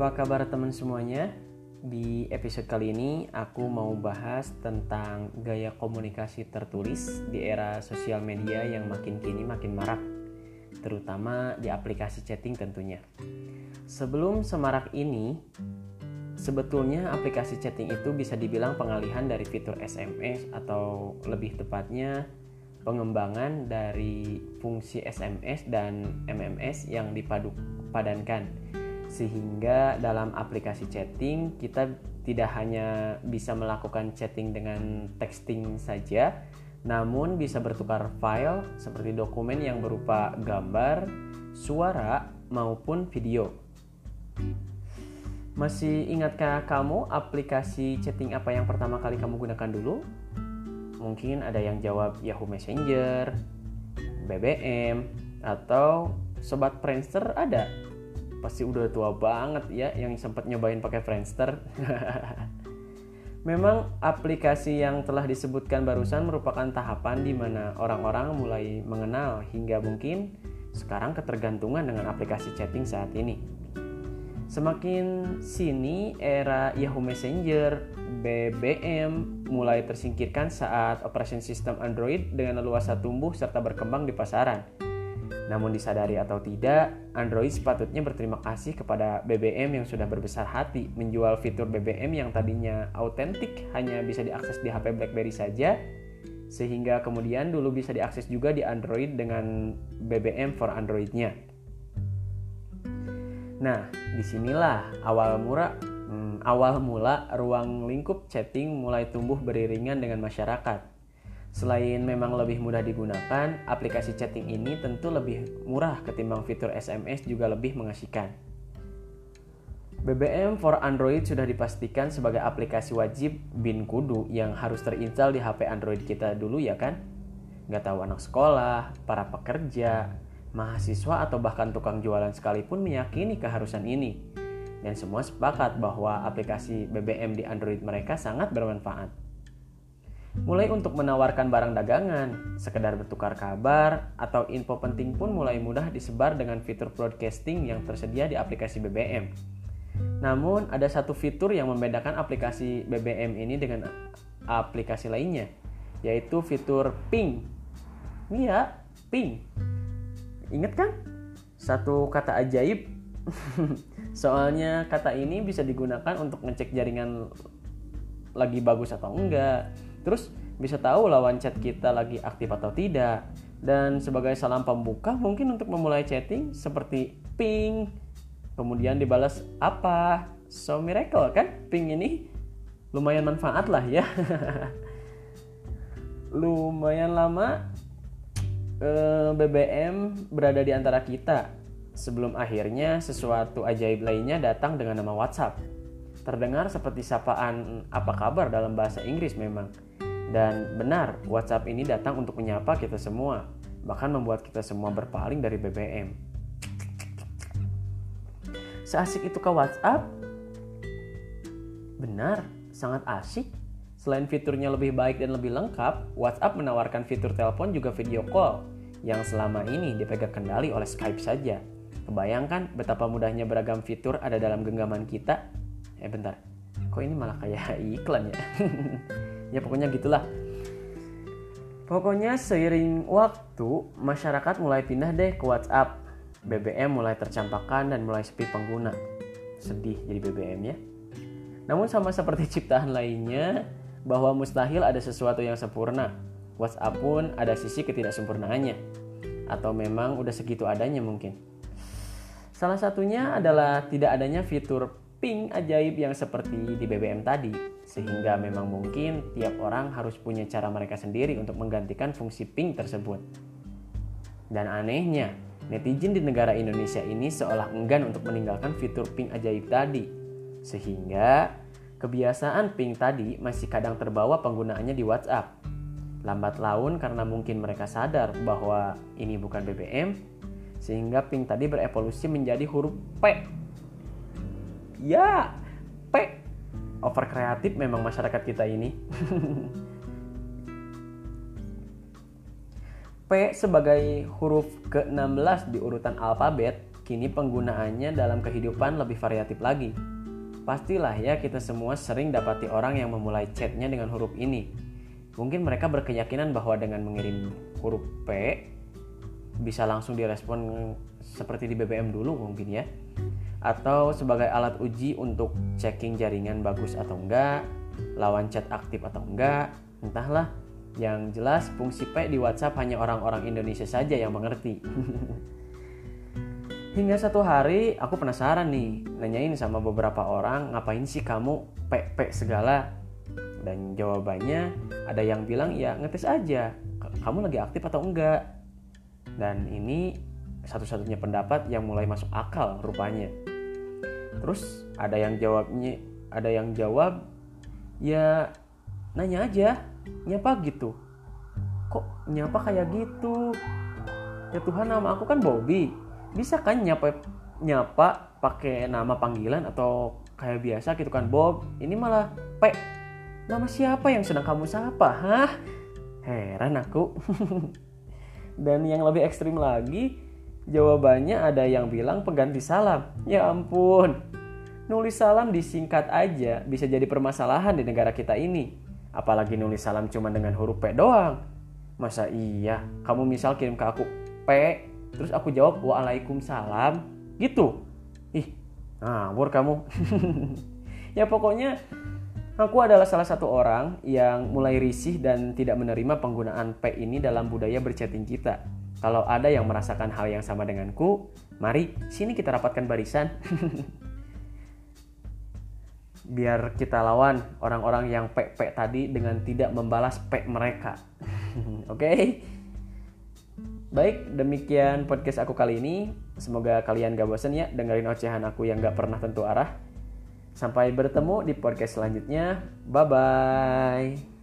Apa kabar teman semuanya? Di episode kali ini aku mau bahas tentang gaya komunikasi tertulis di era sosial media yang makin kini makin marak, terutama di aplikasi chatting tentunya. Sebelum semarak ini, sebetulnya aplikasi chatting itu bisa dibilang pengalihan dari fitur SMS atau lebih tepatnya pengembangan dari fungsi SMS dan MMS yang dipadu padankan sehingga dalam aplikasi chatting kita tidak hanya bisa melakukan chatting dengan texting saja namun bisa bertukar file seperti dokumen yang berupa gambar, suara maupun video. Masih ingatkah kamu aplikasi chatting apa yang pertama kali kamu gunakan dulu? Mungkin ada yang jawab Yahoo Messenger, BBM, atau Sobat Friendster ada pasti udah tua banget ya yang sempat nyobain pakai Friendster. Memang aplikasi yang telah disebutkan barusan merupakan tahapan di mana orang-orang mulai mengenal hingga mungkin sekarang ketergantungan dengan aplikasi chatting saat ini. Semakin sini era Yahoo Messenger, BBM mulai tersingkirkan saat operasi sistem Android dengan leluasa tumbuh serta berkembang di pasaran namun disadari atau tidak, Android sepatutnya berterima kasih kepada BBM yang sudah berbesar hati menjual fitur BBM yang tadinya autentik hanya bisa diakses di HP BlackBerry saja, sehingga kemudian dulu bisa diakses juga di Android dengan BBM for Androidnya. Nah, di sinilah awal mula hmm, awal mula ruang lingkup chatting mulai tumbuh beriringan dengan masyarakat Selain memang lebih mudah digunakan, aplikasi chatting ini tentu lebih murah ketimbang fitur SMS juga lebih mengasihkan. BBM for Android sudah dipastikan sebagai aplikasi wajib bin kudu yang harus terinstall di HP Android kita dulu ya kan? Gak tahu anak sekolah, para pekerja, mahasiswa atau bahkan tukang jualan sekalipun meyakini keharusan ini. Dan semua sepakat bahwa aplikasi BBM di Android mereka sangat bermanfaat. Mulai untuk menawarkan barang dagangan, sekedar bertukar kabar, atau info penting pun mulai mudah disebar dengan fitur broadcasting yang tersedia di aplikasi BBM. Namun, ada satu fitur yang membedakan aplikasi BBM ini dengan aplikasi lainnya, yaitu fitur ping. Iya, ping. Ingat kan? Satu kata ajaib. Soalnya kata ini bisa digunakan untuk ngecek jaringan lagi bagus atau enggak Terus bisa tahu lawan chat kita lagi aktif atau tidak. Dan sebagai salam pembuka mungkin untuk memulai chatting seperti ping. Kemudian dibalas apa? So miracle kan? Ping ini lumayan manfaat lah ya. lumayan lama eh, BBM berada di antara kita sebelum akhirnya sesuatu ajaib lainnya datang dengan nama WhatsApp. Terdengar seperti sapaan apa kabar dalam bahasa Inggris memang. Dan benar, WhatsApp ini datang untuk menyapa kita semua, bahkan membuat kita semua berpaling dari BBM. Seasik itu ke WhatsApp? Benar, sangat asik. Selain fiturnya lebih baik dan lebih lengkap, WhatsApp menawarkan fitur telepon juga video call yang selama ini dipegang kendali oleh Skype saja. Kebayangkan betapa mudahnya beragam fitur ada dalam genggaman kita? Eh bentar, kok ini malah kayak iklan ya? ya pokoknya gitulah. Pokoknya seiring waktu masyarakat mulai pindah deh ke WhatsApp. BBM mulai tercampakkan dan mulai sepi pengguna. Sedih jadi BBM ya. Namun sama seperti ciptaan lainnya bahwa mustahil ada sesuatu yang sempurna. WhatsApp pun ada sisi ketidaksempurnaannya. Atau memang udah segitu adanya mungkin. Salah satunya adalah tidak adanya fitur ping ajaib yang seperti di BBM tadi, sehingga memang mungkin tiap orang harus punya cara mereka sendiri untuk menggantikan fungsi ping tersebut. Dan anehnya, netizen di negara Indonesia ini seolah enggan untuk meninggalkan fitur ping ajaib tadi, sehingga kebiasaan ping tadi masih kadang terbawa penggunaannya di WhatsApp. Lambat laun karena mungkin mereka sadar bahwa ini bukan BBM, sehingga ping tadi berevolusi menjadi huruf P ya over kreatif memang masyarakat kita ini P sebagai huruf ke-16 di urutan alfabet kini penggunaannya dalam kehidupan lebih variatif lagi. Pastilah ya kita semua sering dapati orang yang memulai chatnya dengan huruf ini. Mungkin mereka berkeyakinan bahwa dengan mengirim huruf P bisa langsung direspon seperti di BBM dulu mungkin ya. Atau sebagai alat uji untuk checking jaringan bagus atau enggak, lawan chat aktif atau enggak, entahlah. Yang jelas fungsi P di WhatsApp hanya orang-orang Indonesia saja yang mengerti. Hingga satu hari aku penasaran nih nanyain sama beberapa orang ngapain sih kamu pe-pe segala dan jawabannya ada yang bilang ya ngetes aja kamu lagi aktif atau enggak dan ini satu-satunya pendapat yang mulai masuk akal rupanya terus ada yang jawabnya ada yang jawab ya nanya aja nyapa gitu. Kok nyapa kayak gitu? Ya Tuhan nama aku kan Bobby. Bisa kan nyapa nyapa pakai nama panggilan atau kayak biasa gitu kan Bob? Ini malah P. Nama siapa yang sedang kamu sapa hah? Heran aku. Dan yang lebih ekstrim lagi jawabannya ada yang bilang pengganti salam. Ya ampun. Nulis salam disingkat aja bisa jadi permasalahan di negara kita ini. Apalagi nulis salam cuma dengan huruf P doang. Masa iya? Kamu misal kirim ke aku P terus aku jawab waalaikumsalam. Gitu. Ih ngawur kamu. Ya pokoknya aku adalah salah satu orang yang mulai risih dan tidak menerima penggunaan P ini dalam budaya berchatting kita kalau ada yang merasakan hal yang sama denganku mari sini kita rapatkan barisan biar kita lawan orang-orang yang P-P tadi dengan tidak membalas P mereka oke okay? Baik, demikian podcast aku kali ini. Semoga kalian gak bosan ya dengerin ocehan aku yang gak pernah tentu arah. Sampai bertemu di podcast selanjutnya. Bye-bye.